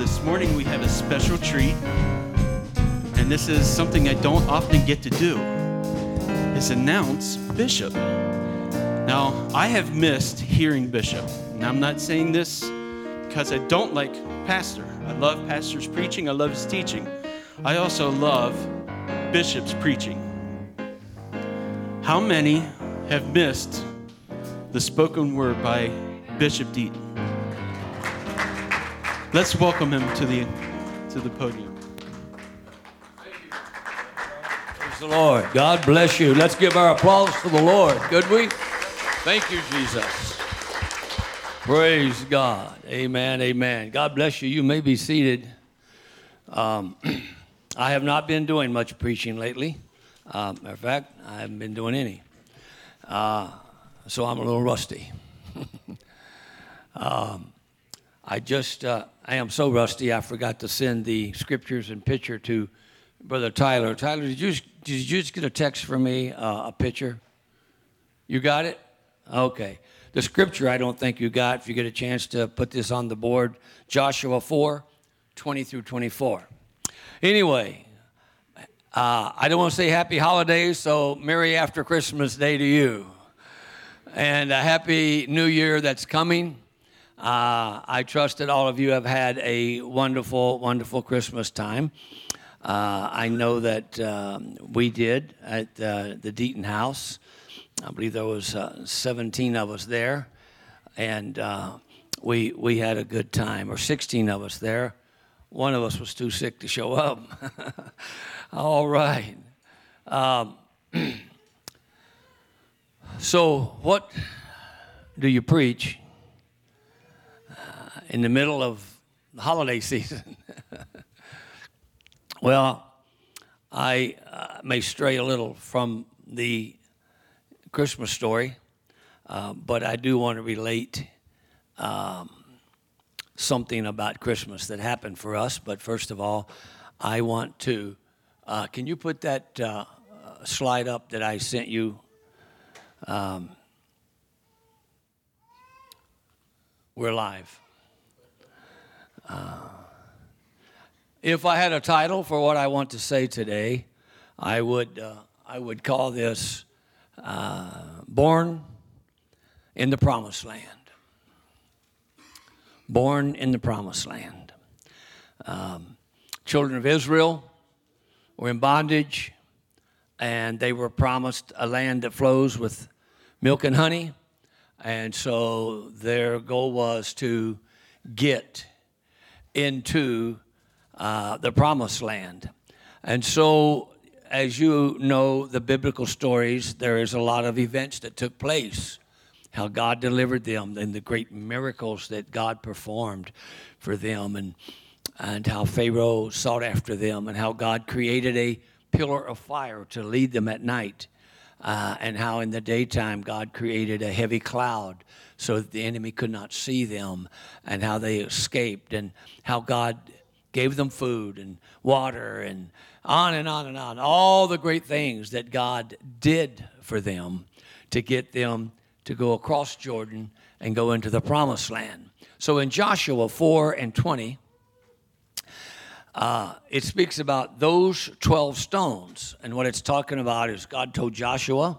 this morning we have a special treat, and this is something I don't often get to do. Is announce Bishop. Now, I have missed hearing Bishop. And I'm not saying this because I don't like Pastor. I love Pastor's preaching, I love his teaching. I also love Bishop's preaching. How many have missed the spoken word by Bishop Deaton? Let's welcome him to the, to the podium. Praise the Lord. God bless you. Let's give our applause to the Lord, could we? Thank you, Jesus. Praise God. Amen. Amen. God bless you. You may be seated. Um, I have not been doing much preaching lately. Uh, matter of fact, I haven't been doing any. Uh, so I'm a little rusty. um, I just, uh, I am so rusty, I forgot to send the scriptures and picture to Brother Tyler. Tyler, did you, did you just get a text from me, uh, a picture? You got it? Okay. The scripture I don't think you got, if you get a chance to put this on the board, Joshua 4, 20 through 24. Anyway, uh, I don't want to say happy holidays, so Merry after Christmas Day to you. And a happy new year that's coming. Uh, I trust that all of you have had a wonderful, wonderful Christmas time. Uh, I know that um, we did at uh, the Deaton House. I believe there was uh, 17 of us there, and uh, we we had a good time, or 16 of us there. One of us was too sick to show up. All right. Um, so, what do you preach in the middle of the holiday season? well, I uh, may stray a little from the Christmas story, uh, but I do want to relate um, something about Christmas that happened for us. But first of all, I want to. Uh, can you put that uh, slide up that I sent you? Um, we're live. If I had a title for what I want to say today, I would uh, I would call this uh, "Born in the Promised Land." born in the promised land. Um, children of Israel were in bondage, and they were promised a land that flows with milk and honey. And so their goal was to get into uh, the promised land. And so, as you know, the biblical stories, there is a lot of events that took place how God delivered them and the great miracles that God performed for them and and how Pharaoh sought after them and how God created a pillar of fire to lead them at night. Uh, and how in the daytime God created a heavy cloud so that the enemy could not see them, and how they escaped, and how God gave them food and water, and on and on and on. All the great things that God did for them to get them to go across Jordan and go into the promised land. So in Joshua 4 and 20, uh, it speaks about those 12 stones. And what it's talking about is God told Joshua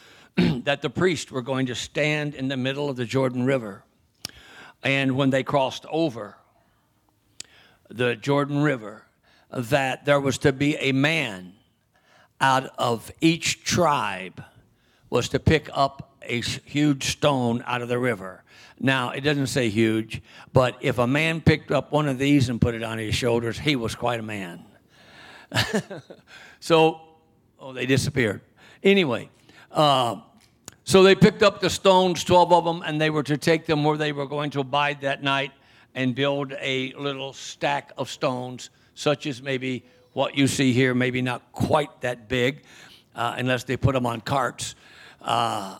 that the priests were going to stand in the middle of the Jordan River. And when they crossed over the Jordan River, that there was to be a man out of each tribe was to pick up a huge stone out of the river. Now, it doesn't say huge, but if a man picked up one of these and put it on his shoulders, he was quite a man. so, oh, they disappeared. Anyway, uh, so they picked up the stones, 12 of them, and they were to take them where they were going to abide that night and build a little stack of stones, such as maybe what you see here, maybe not quite that big, uh, unless they put them on carts. Uh,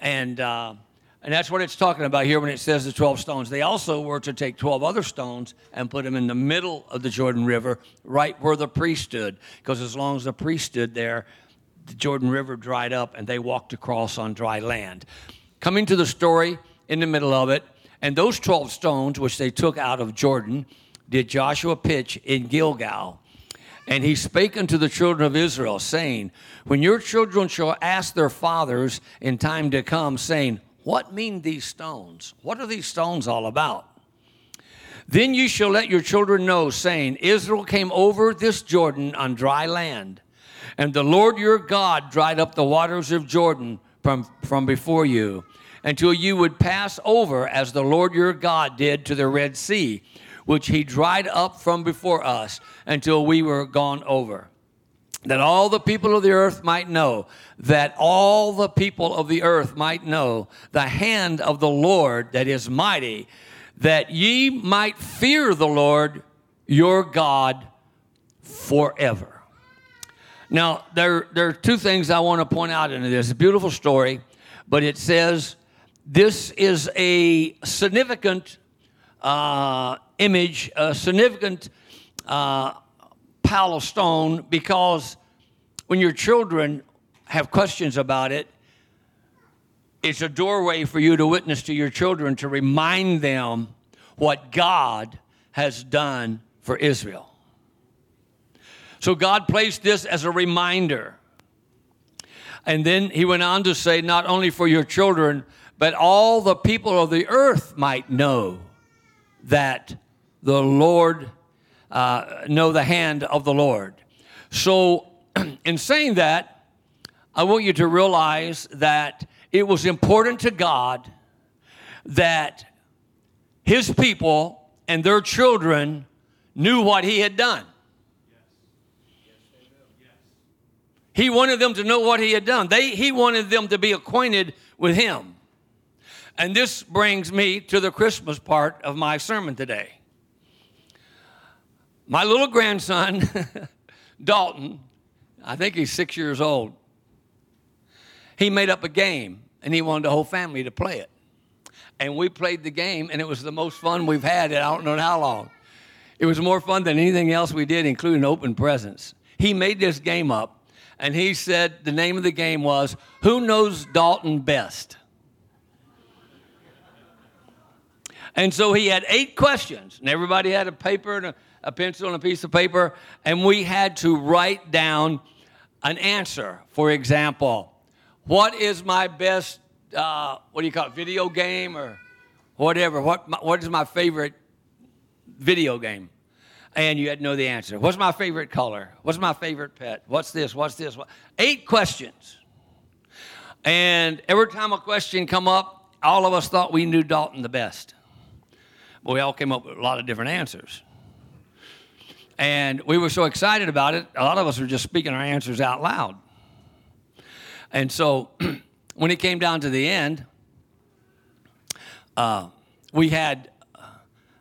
and, uh, and that's what it's talking about here when it says the 12 stones. They also were to take 12 other stones and put them in the middle of the Jordan River, right where the priest stood. Because as long as the priest stood there, the Jordan River dried up and they walked across on dry land. Coming to the story in the middle of it, and those 12 stones which they took out of Jordan, did Joshua pitch in Gilgal. And he spake unto the children of Israel, saying, When your children shall ask their fathers in time to come, saying, What mean these stones? What are these stones all about? Then you shall let your children know, saying, Israel came over this Jordan on dry land, and the Lord your God dried up the waters of Jordan from, from before you, until you would pass over as the Lord your God did to the Red Sea which he dried up from before us until we were gone over. That all the people of the earth might know, that all the people of the earth might know the hand of the Lord that is mighty, that ye might fear the Lord your God forever. Now, there, there are two things I want to point out in this. It's a beautiful story, but it says this is a significant uh, image, a significant uh, pile of stone, because when your children have questions about it, it's a doorway for you to witness to your children to remind them what God has done for Israel. So God placed this as a reminder. And then he went on to say, not only for your children, but all the people of the earth might know that the Lord, uh, know the hand of the Lord. So, in saying that, I want you to realize that it was important to God that his people and their children knew what he had done. He wanted them to know what he had done. They, he wanted them to be acquainted with him. And this brings me to the Christmas part of my sermon today. My little grandson, Dalton, I think he's six years old, he made up a game and he wanted the whole family to play it. And we played the game, and it was the most fun we've had in I don't know how long. It was more fun than anything else we did, including open presents. He made this game up, and he said the name of the game was Who Knows Dalton Best? And so he had eight questions, and everybody had a paper and a, a, pencil and a piece of paper, and we had to write down an answer. For example, what is my best, uh, what do you call it, video game or whatever? What, what is my favorite video game? And you had to know the answer. What's my favorite color? What's my favorite pet? What's this? What's this? What? Eight questions. And every time a question come up, all of us thought we knew Dalton the best. But we all came up with a lot of different answers. And we were so excited about it, a lot of us were just speaking our answers out loud. And so when it came down to the end, uh, we had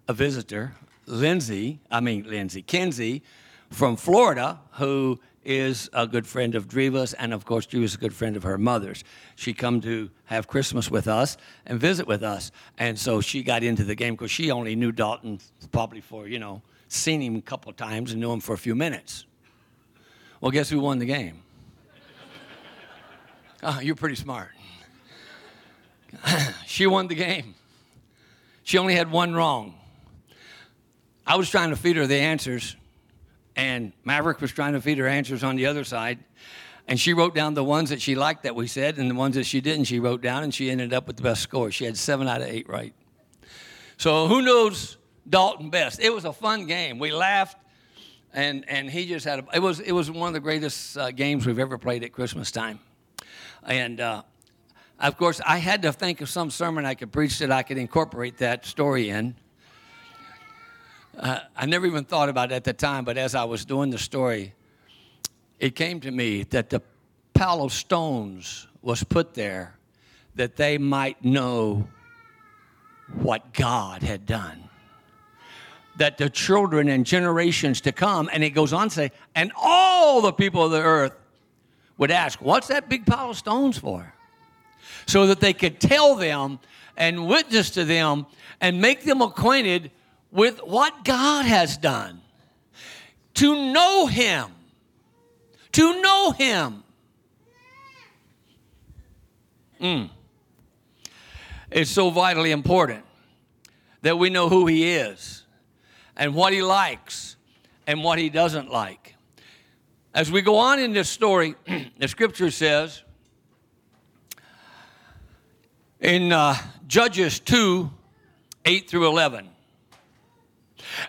a visitor, Lindsay, I mean, Lindsay, Kinsey from Florida, who is a good friend of Dreva's, and of course, Dreva's a good friend of her mother's. She come to have Christmas with us and visit with us, and so she got into the game because she only knew Dalton probably for you know seen him a couple times and knew him for a few minutes. Well, guess who won the game? oh, you're pretty smart. she won the game. She only had one wrong. I was trying to feed her the answers and Maverick was trying to feed her answers on the other side. And she wrote down the ones that she liked that we said, and the ones that she didn't, she wrote down, and she ended up with the best score. She had seven out of eight right. So who knows Dalton best? It was a fun game. We laughed, and and he just had a. It was it was one of the greatest uh, games we've ever played at Christmas time, and. Uh, of course, I had to think of some sermon I could preach that I could incorporate that story in. Uh, I never even thought about it at the time, but as I was doing the story, it came to me that the pile of stones was put there that they might know what God had done. That the children and generations to come, and it goes on to say, and all the people of the earth would ask, What's that big pile of stones for? So that they could tell them and witness to them and make them acquainted with what God has done, to know Him, to know Him. Mm. It's so vitally important that we know who He is and what he likes and what he doesn't like. As we go on in this story, the scripture says in uh, Judges 2 8 through 11.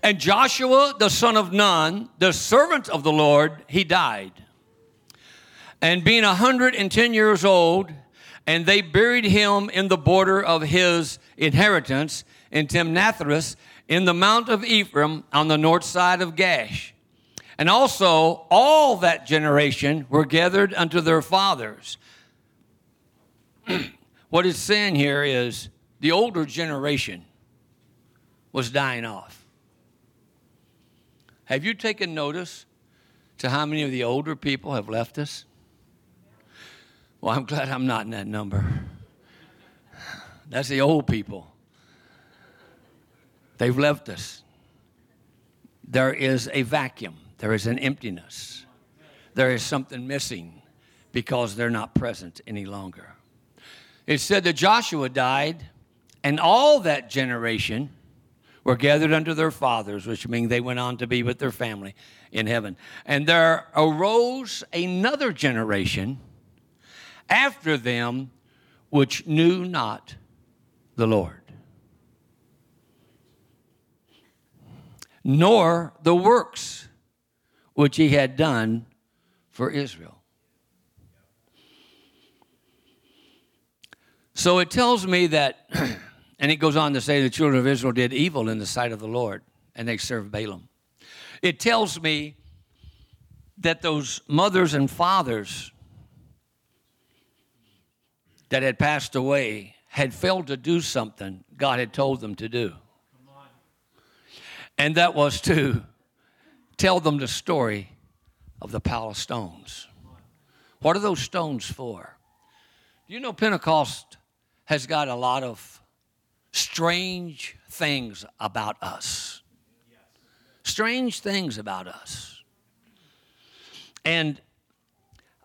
And Joshua, the son of Nun, the servant of the Lord, he died. And being a 110 years old, and they buried him in the border of his inheritance in Timnathheres in the mount of Ephraim on the north side of Gaash. And also all that generation were gathered unto their fathers. what it's saying here is the older generation was dying off. Have you taken notice to how many of the older people have left us? Well, I'm glad I'm not in that number. That's the old people. They've left us. There is a vacuum, there is an emptiness, there is something missing because they're not present any longer. It said that Joshua died, and all that generation were gathered unto their fathers, which means they went on to be with their family in heaven. And there arose another generation after them which knew not the Lord, nor the works which he had done for Israel. So it tells me that And it goes on to say the children of Israel did evil in the sight of the Lord, and they served Baalim. It tells me that those mothers and fathers that had passed away had failed to do something God had told them to do. And that was to tell them the story of the palace stones. What are those stones for? Do you know Pentecost has got a lot of strange things about us. Strange things about us. And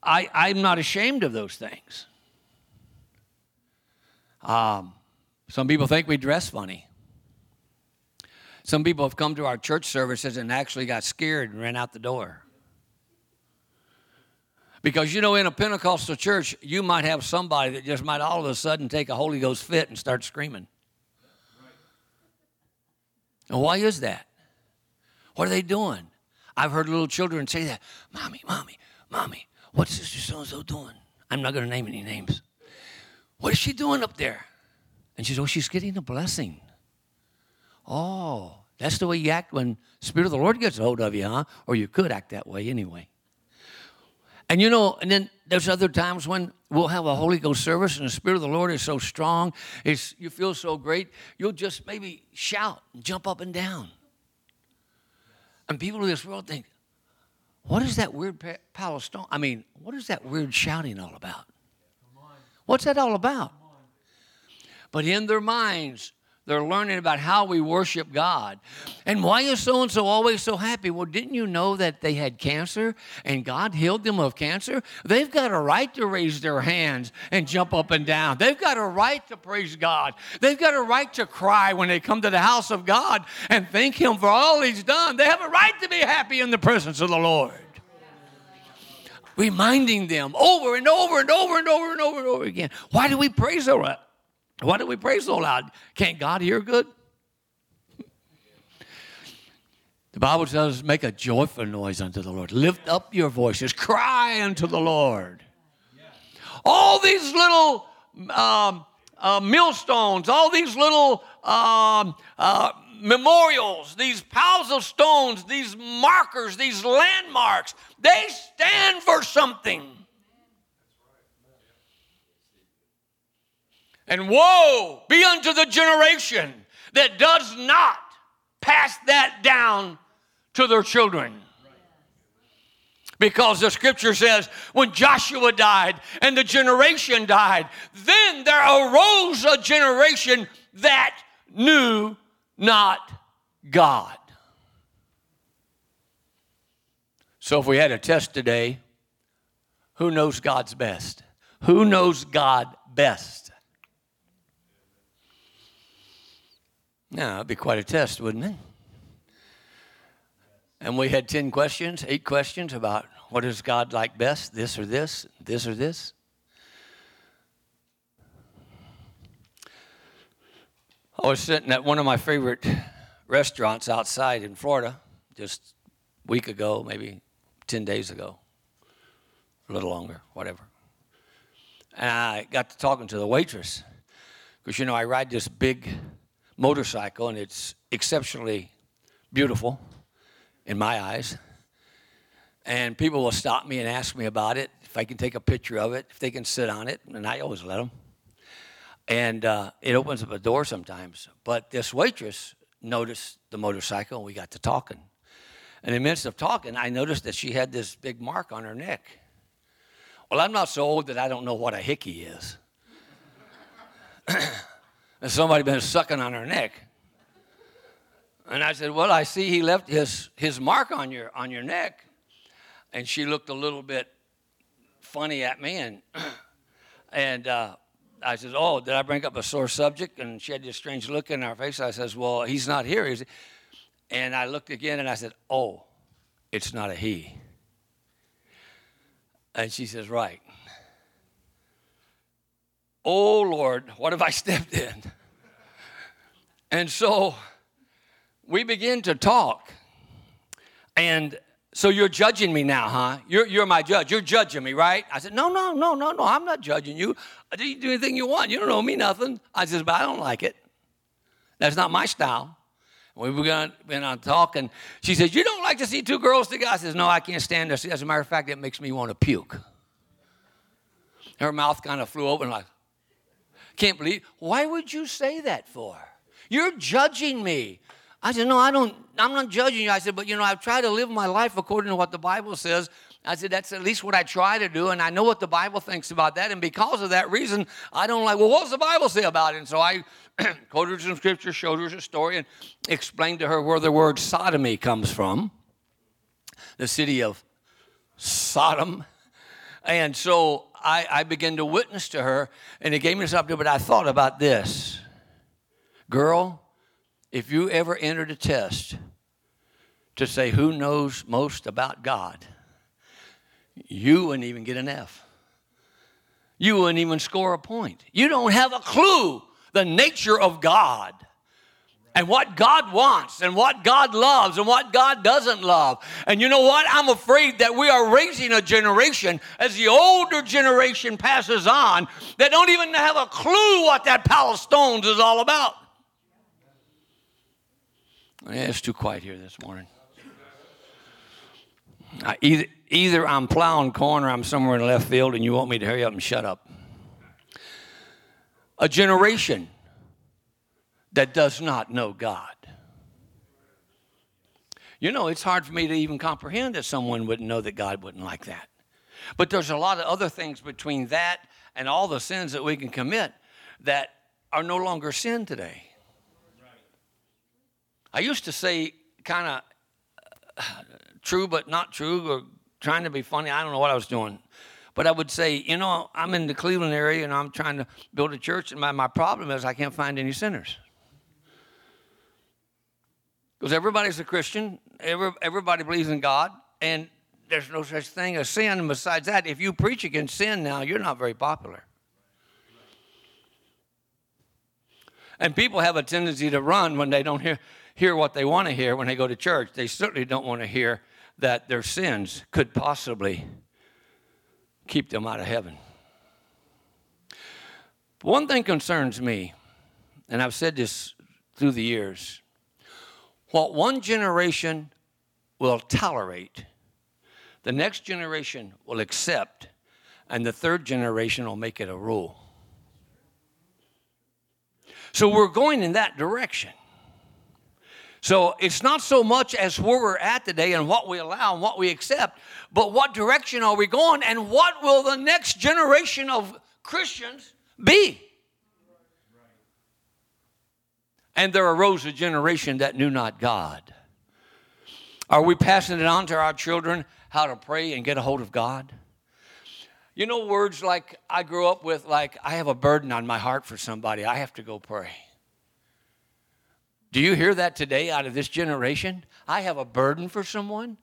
I, I'm not ashamed of those things. Um, some people think we dress funny. Some people have come to our church services and actually got scared and ran out the door. Because you know, in a Pentecostal church, you might have somebody that just might all of a sudden take a Holy Ghost fit and start screaming. And why is that? What are they doing? I've heard little children say that, Mommy, Mommy, Mommy, what's Sister so and so doing? I'm not going to name any names. What is she doing up there? And she says, Oh, she's getting a blessing. Oh, that's the way you act when Spirit of the Lord gets a hold of you, huh? Or you could act that way anyway. And you know, and then there's other times when we'll have a Holy Ghost service and the Spirit of the Lord is so strong, it's, you feel so great, you'll just maybe shout and jump up and down. And people in this world think, what is that weird palace stone? I mean, what is that weird shouting all about? What's that all about? But in their minds, they're learning about how we worship God. And why is so and so always so happy? Well, didn't you know that they had cancer and God healed them of cancer? They've got a right to raise their hands and jump up and down. They've got a right to praise God. They've got a right to cry when they come to the house of God and thank Him for all He's done. They have a right to be happy in the presence of the Lord. Reminding them over and over and over and over and over and over again. Why do we praise much? Why do we pray so loud? Can't God hear good? The Bible tells us, make a joyful noise unto the Lord. Lift up your voices, cry unto the Lord. All these little um, uh, millstones, all these little um, uh, memorials, these piles of stones, these markers, these landmarks, they stand for something. And woe be unto the generation that does not pass that down to their children. Because the scripture says, when Joshua died and the generation died, then there arose a generation that knew not God. So, if we had a test today, who knows God's best? Who knows God best? Now, that'd be quite a test, wouldn't it? And we had 10 questions, eight questions about what does God like best, this or this, this or this. I was sitting at one of my favorite restaurants outside in Florida just a week ago, maybe 10 days ago, a little longer, whatever. And I got to talking to the waitress because, you know, I ride this big motorcycle and it's exceptionally beautiful in my eyes. And people will stop me and ask me about it, if I can take a picture of it, if they can sit on it, and I always let them and uh, it opens up a door sometimes. But this waitress noticed the motorcycle, and we got to talking. And in the midst of talking, I noticed that she had this big mark on her neck. Well, I'm not so old that I don't know what a hickey is. and somebody been sucking on her neck. And I said, Well, I see he left his, his mark on your, on your neck. And she looked a little bit funny at me. And, and uh, I said, "Oh, did I bring up a sore subject?" And she had this strange look in her face. I says, "Well, he's not here." He? And I looked again and I said, "Oh, it's not a he." And she says, "Right." Oh Lord, what have I stepped in? And so we begin to talk. And so you're judging me now, huh? You're, you're my judge. You're judging me, right? I said, No, no, no, no, no. I'm not judging you. You do anything you want. You don't owe me nothing. I said, But I don't like it. That's not my style. We began, went on talking. She says, You don't like to see two girls together? I said, No, I can't stand this. As a matter of fact, it makes me want to puke. Her mouth kind of flew open, like, Can't believe. Why would you say that for? You're judging me. I said, No, I don't, I'm not judging you. I said, But you know, I've tried to live my life according to what the Bible says. I said, That's at least what I try to do, and I know what the Bible thinks about that. And because of that reason, I don't like, Well, what does the Bible say about it? And so I quoted some scripture, showed her a story, and explained to her where the word sodomy comes from the city of Sodom. And so I, I began to witness to her, and it gave me something, but I thought about this. Girl, if you ever entered a test to say who knows most about God, you wouldn't even get an F. You wouldn't even score a point. You don't have a clue the nature of God and what God wants and what God loves and what God doesn't love. And you know what? I'm afraid that we are raising a generation as the older generation passes on that don't even have a clue what that pile of stones is all about. Yeah, it's too quiet here this morning. I, either, either I'm plowing corn or I'm somewhere in left field and you want me to hurry up and shut up. A generation that does not know God. You know, it's hard for me to even comprehend that someone wouldn't know that God wouldn't like that. But there's a lot of other things between that and all the sins that we can commit that are no longer sin today. I used to say kind of uh, true but not true or trying to be funny. I don't know what I was doing. But I would say, you know, I'm in the Cleveland area and I'm trying to build a church, and my, my problem is I can't find any sinners. Because everybody's a Christian, every, everybody believes in God, and there's no such thing as sin. And besides that, if you preach against sin now, you're not very popular. And people have a tendency to run when they don't hear hear what they want to hear when they go to church. They certainly don't want to hear that their sins could possibly keep them out of heaven. One thing concerns me, and I've said this through the years what one generation will tolerate, the next generation will accept, and the third generation will make it a rule. So we're going in that direction. So it's not so much as where we're at today and what we allow and what we accept, but what direction are we going and what will the next generation of Christians be? And there arose a generation that knew not God. Are we passing it on to our children how to pray and get a hold of God? You know, words like I grew up with, like, I have a burden on my heart for somebody, I have to go pray. Do you hear that today out of this generation? I have a burden for someone.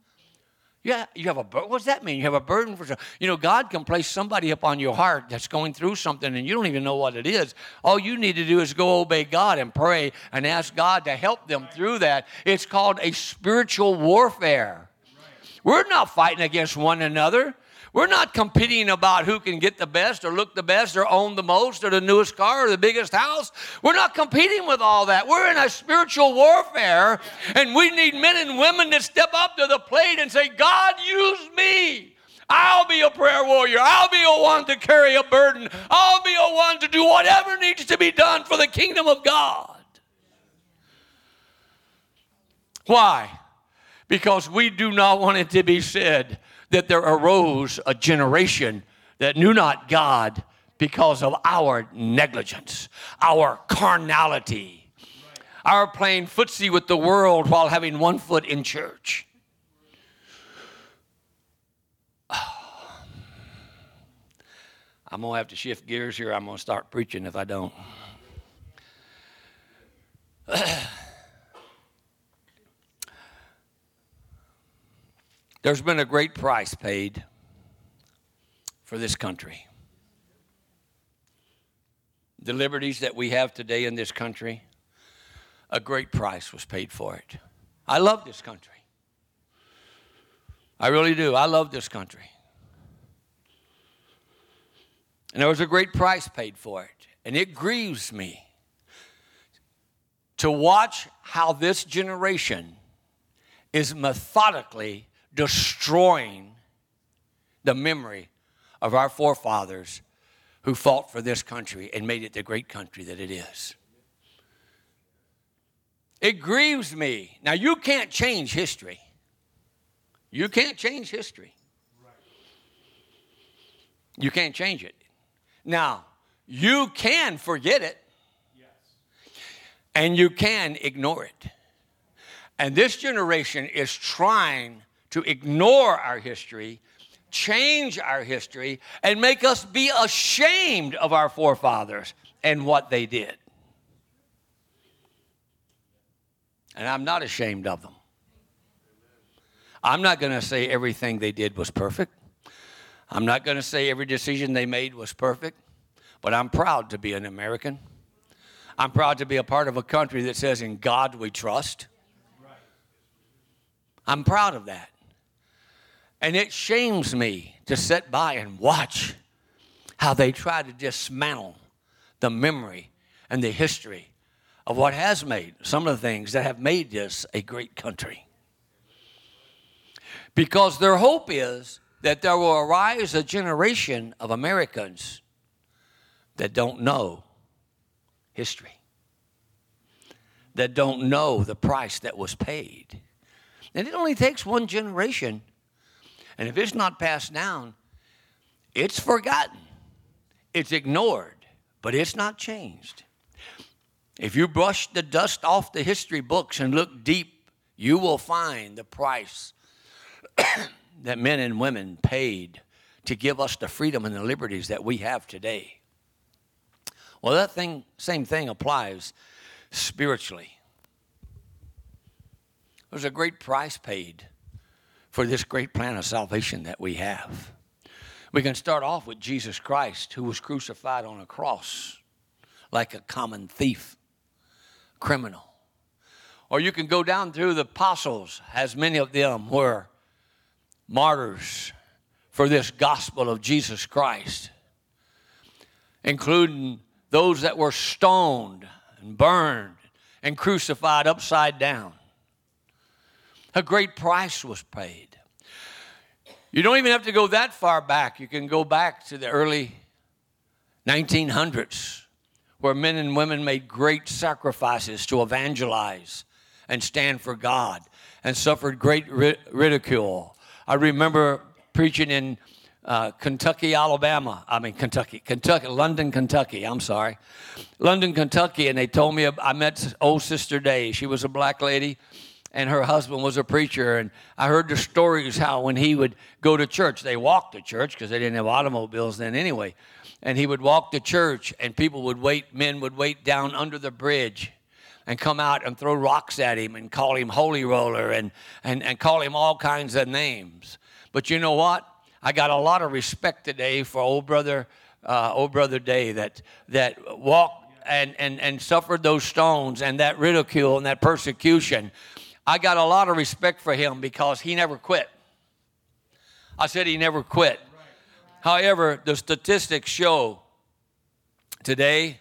Yeah, you have a burden. What does that mean? You have a burden for. You know, God can place somebody upon your heart that's going through something and you don't even know what it is. All you need to do is go obey God and pray and ask God to help them through that. It's called a spiritual warfare. We're not fighting against one another. We're not competing about who can get the best or look the best or own the most or the newest car or the biggest house. We're not competing with all that. We're in a spiritual warfare, and we need men and women to step up to the plate and say, God, use me. I'll be a prayer warrior. I'll be a one to carry a burden. I'll be a one to do whatever needs to be done for the kingdom of God. Why? Because we do not want it to be said, that there arose a generation that knew not God because of our negligence, our carnality, our playing footsie with the world while having one foot in church. I'm going to have to shift gears here. I'm going to start preaching if I don't. There's been a great price paid for this country. The liberties that we have today in this country, a great price was paid for it. I love this country. I really do. I love this country. And there was a great price paid for it. And it grieves me to watch how this generation is methodically destroying the memory of our forefathers who fought for this country and made it the great country that it is. It grieves me. Now, you can't change history. You can't change history. You can't change it. Now, you can forget it, and you can ignore it. And this generation is trying to ignore our history, change our history, and make us be ashamed of our forefathers and what they did. And I'm not ashamed of them. I'm not going to say everything they did was perfect. I'm not going to say every decision they made was perfect, but I'm proud to be an American. I'm proud to be a part of a country that says, In God we trust. I'm proud of that. And it shames me to sit by and watch how they try to dismantle the memory and the history of what has made some of the things that have made this a great country. Because their hope is that there will arise a generation of Americans that don't know history, that don't know the price that was paid. And it only takes one generation and if it's not passed down, it's forgotten, it's ignored, but it's not changed. If you brush the dust off the history books and look deep, you will find the price that men and women paid to give us the freedom and the liberties that we have today. Well, that thing, same thing applies spiritually. There's a great price paid for this great plan of salvation that we have. We can start off with Jesus Christ, who was crucified on a cross like a common thief, criminal. Or you can go down through the apostles, as many of them were martyrs for this gospel of Jesus Christ, including those that were stoned and burned and crucified upside down. A great price was paid. You don't even have to go that far back. You can go back to the early 1900s, where men and women made great sacrifices to evangelize and stand for God and suffered great ridicule. I remember preaching in uh, Kentucky, Alabama. I mean, Kentucky, Kentucky, London, Kentucky. I'm sorry. London, Kentucky. And they told me I met old Sister Day. She was a black lady and her husband was a preacher. And I heard the stories how when he would go to church, they walked to church because they didn't have automobiles then anyway. And he would walk to church, and people would wait, men would wait down under the bridge. and come out and throw rocks at him and call him holy roller and, and, and call him all kinds of names. But you know what? I got a lot of respect today for old brother, uh, old brother Day that that walked and, and, and suffered those stones and that ridicule and that persecution. I got a lot of respect for him because he never quit. I said he never quit. However, the statistics show today,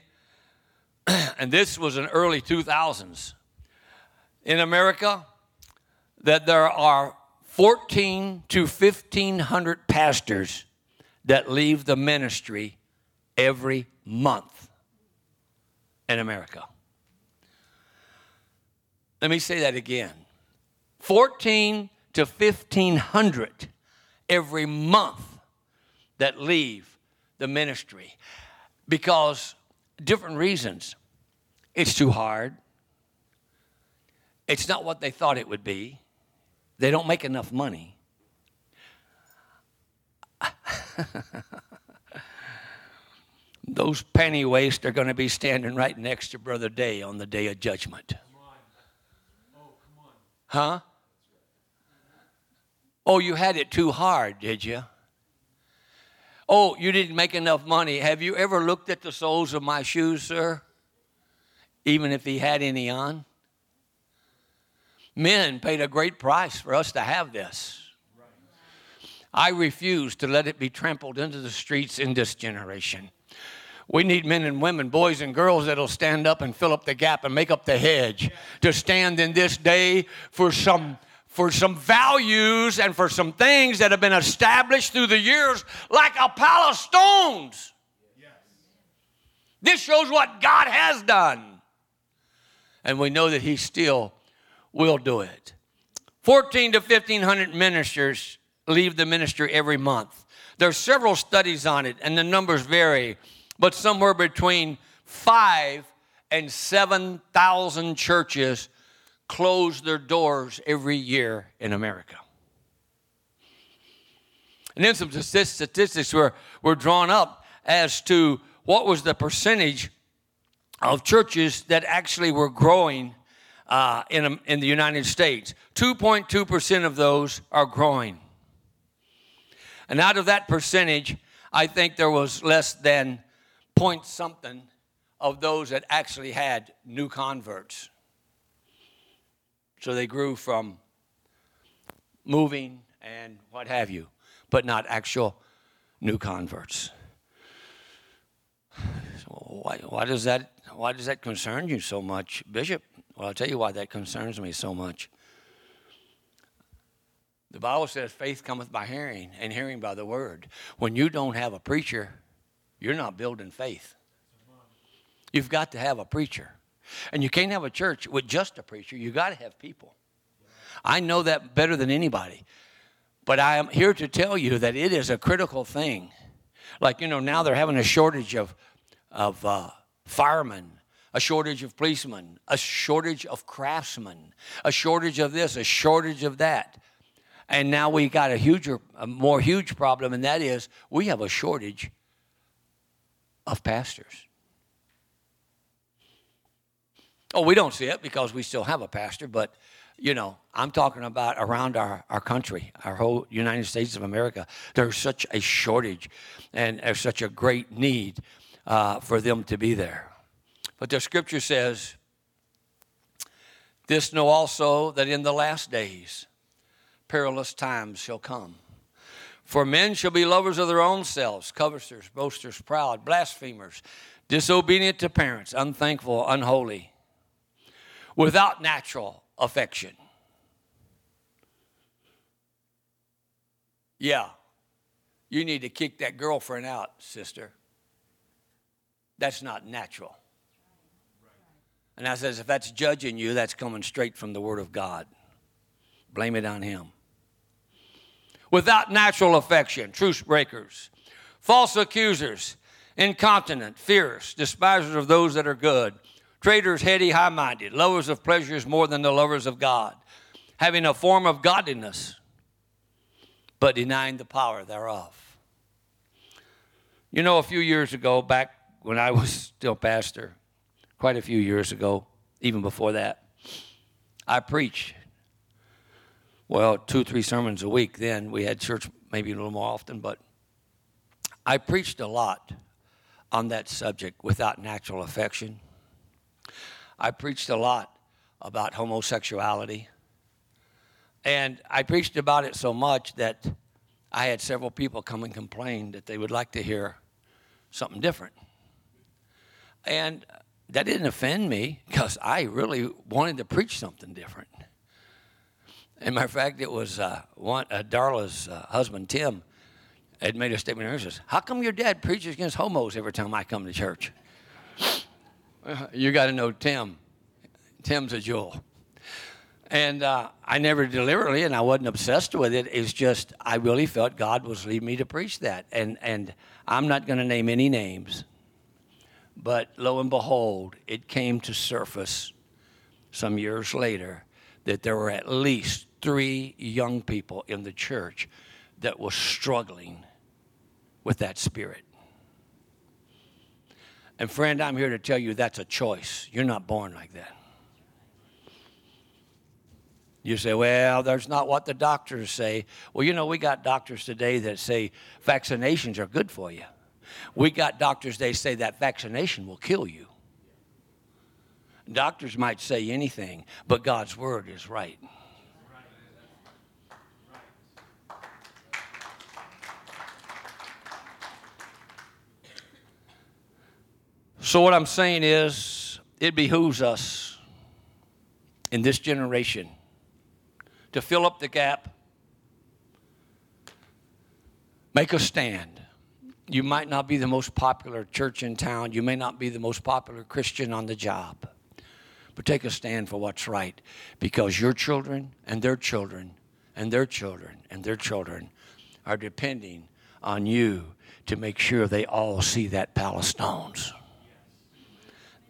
and this was in early 2000s, in America, that there are 14 to 1500 pastors that leave the ministry every month in America. Let me say that again 14 to 1500 every month that leave the ministry because different reasons. It's too hard. It's not what they thought it would be. They don't make enough money. Those penny waste are going to be standing right next to Brother Day on the day of judgment. Huh? Oh, you had it too hard, did you? Oh, you didn't make enough money. Have you ever looked at the soles of my shoes, sir? Even if he had any on? Men paid a great price for us to have this. I refuse to let it be trampled into the streets in this generation. We need men and women, boys and girls that'll stand up and fill up the gap and make up the hedge to stand in this day for some for some values and for some things that have been established through the years like a pile of stones. This shows what God has done. And we know that He still will do it. 14 to 1500 ministers leave the ministry every month. There's several studies on it, and the numbers vary, but somewhere between five and 7,000 churches close their doors every year in America. And then some statistics were, were drawn up as to what was the percentage of churches that actually were growing uh, in, in the United States. 2.2% of those are growing. And out of that percentage, I think there was less than point something of those that actually had new converts. So they grew from moving and what have you, but not actual new converts. So why, why, does that, why does that concern you so much, Bishop? Well, I'll tell you why that concerns me so much. The Bible says faith cometh by hearing, and hearing by the word. When you don't have a preacher, you're not building faith. You've got to have a preacher. And you can't have a church with just a preacher. You got to have people. I know that better than anybody. But I am here to tell you that it is a critical thing. Like, you know, now they're having a shortage of, of uh, firemen, a shortage of policemen, a shortage of craftsmen, a shortage of this, a shortage of that. And now we got a huger, a more huge problem, and that is we have a shortage of pastors. Oh, we don't see it because we still have a pastor, but you know, I'm talking about around our, our country, our whole United States of America. There's such a shortage and there's such a great need uh, for them to be there. But the scripture says, This know also that in the last days perilous times shall come. For men shall be lovers of their own selves, covetous, boasters, proud, blasphemers, disobedient to parents, unthankful, unholy without natural affection. Yeah, you need to kick that girlfriend out, sister. That's not natural. And I says, if that's judging you, that's coming straight from the Word of God. Blame it on Him. Without natural affection, truce breakers, false accusers, incontinent, fierce, despisers of those that are good traitors, heady, high minded, lovers of pleasures more than the lovers of God, having a form of godliness, but denying the power thereof. You know, a few years ago, back when I was still pastor, quite a few years ago, even before that. I preached, well, two three sermons a week then. We had church maybe a little more often, but I preached a lot on that subject without natural affection. I preached a lot about homosexuality. And I preached about it so much that I had several people come and complain that they would like to hear something different. And that didn't offend me because I really wanted to preach something different. As matter of fact, it was uh, one, uh, Darla's uh, husband, Tim, had made a statement. He says, How come your dad preaches against homos every time I come to church? you got to know Tim. Tim's a jewel. And uh, I never deliberately, and I wasn't obsessed with it. It's just I really felt God was leading me to preach that. And, and I'm not going to name any names, but lo and behold, it came to surface some years later that there were at least three young people in the church that were struggling with that spirit. And friend, I'm here to tell you that's a choice. You're not born like that. You say, well, that's not what the doctors say. Well, you know, we got doctors today that say vaccinations are good for you. We got doctors, they say that vaccination will kill you. Doctors might say anything, but God's word is right. So, what I'm saying is, it behooves us in this generation to fill up the gap, make a stand. You might not be the most popular church in town, you may not be the most popular Christian on the job, but take a stand for what's right because your children and their children and their children and their children are depending on you to make sure they all see that palace stones.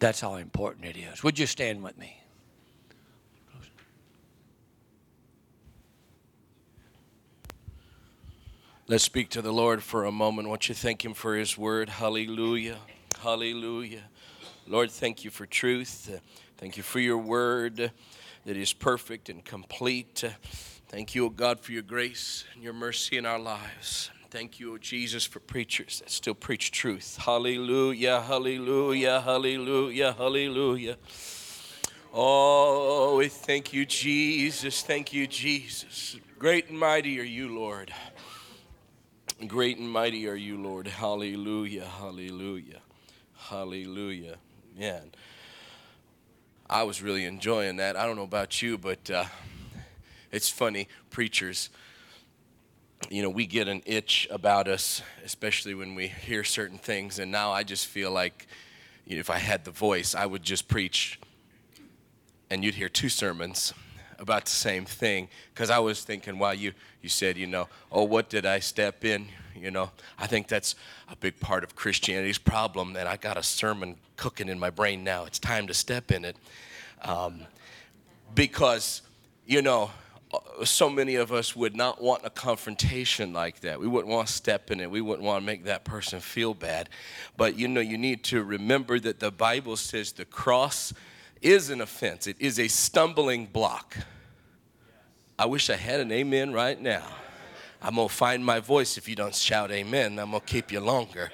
That's how important it is. Would you stand with me? Let's speak to the Lord for a moment. Won't you thank Him for His word? Hallelujah. Hallelujah. Lord, thank you for truth. Thank you for your word that is perfect and complete. Thank you, O God, for your grace and your mercy in our lives. Thank you, Jesus, for preachers that still preach truth. Hallelujah, hallelujah, hallelujah, hallelujah. Oh, we thank you, Jesus. Thank you, Jesus. Great and mighty are you, Lord. Great and mighty are you, Lord. Hallelujah, hallelujah, hallelujah. Man, I was really enjoying that. I don't know about you, but uh, it's funny, preachers you know, we get an itch about us, especially when we hear certain things. And now I just feel like you know, if I had the voice, I would just preach and you'd hear two sermons about the same thing. Because I was thinking while you, you said, you know, oh, what did I step in? You know, I think that's a big part of Christianity's problem. And I got a sermon cooking in my brain now. It's time to step in it. Um, because, you know, so many of us would not want a confrontation like that. We wouldn't want to step in it. We wouldn't want to make that person feel bad. But you know, you need to remember that the Bible says the cross is an offense, it is a stumbling block. I wish I had an amen right now. I'm going to find my voice if you don't shout amen. I'm going to keep you longer.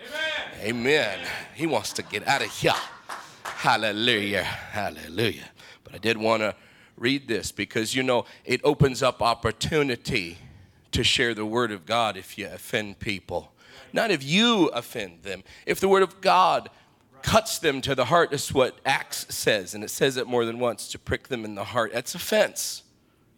Amen. amen. He wants to get out of here. Hallelujah. Hallelujah. But I did want to read this because you know it opens up opportunity to share the word of God if you offend people. Not if you offend them. If the word of God cuts them to the heart, that's what Acts says, and it says it more than once to prick them in the heart. That's offense.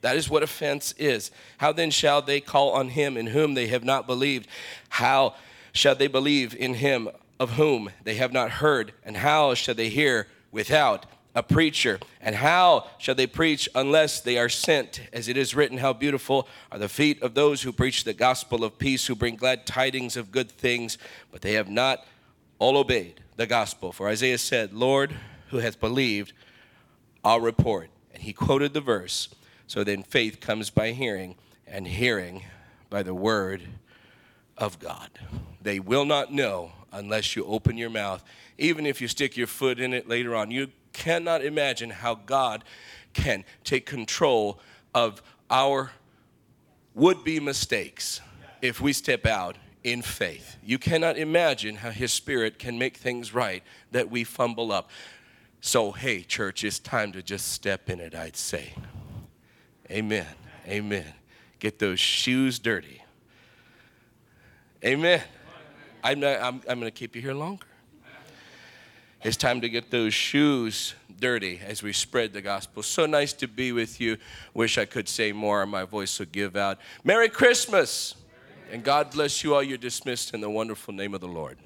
That is what offense is. How then shall they call on him in whom they have not believed? How shall they believe in him of whom they have not heard? And how shall they hear without a preacher. And how shall they preach unless they are sent? As it is written, How beautiful are the feet of those who preach the gospel of peace, who bring glad tidings of good things, but they have not all obeyed the gospel. For Isaiah said, Lord, who hath believed our report? And he quoted the verse. So then faith comes by hearing, and hearing by the word of God. They will not know unless you open your mouth. Even if you stick your foot in it later on, you cannot imagine how God can take control of our would be mistakes if we step out in faith. You cannot imagine how His Spirit can make things right that we fumble up. So, hey, church, it's time to just step in it, I'd say. Amen. Amen. Get those shoes dirty. Amen. I'm, I'm, I'm going to keep you here longer. It's time to get those shoes dirty as we spread the gospel. So nice to be with you. Wish I could say more, my voice would give out. Merry Christmas! And God bless you all. You're dismissed in the wonderful name of the Lord.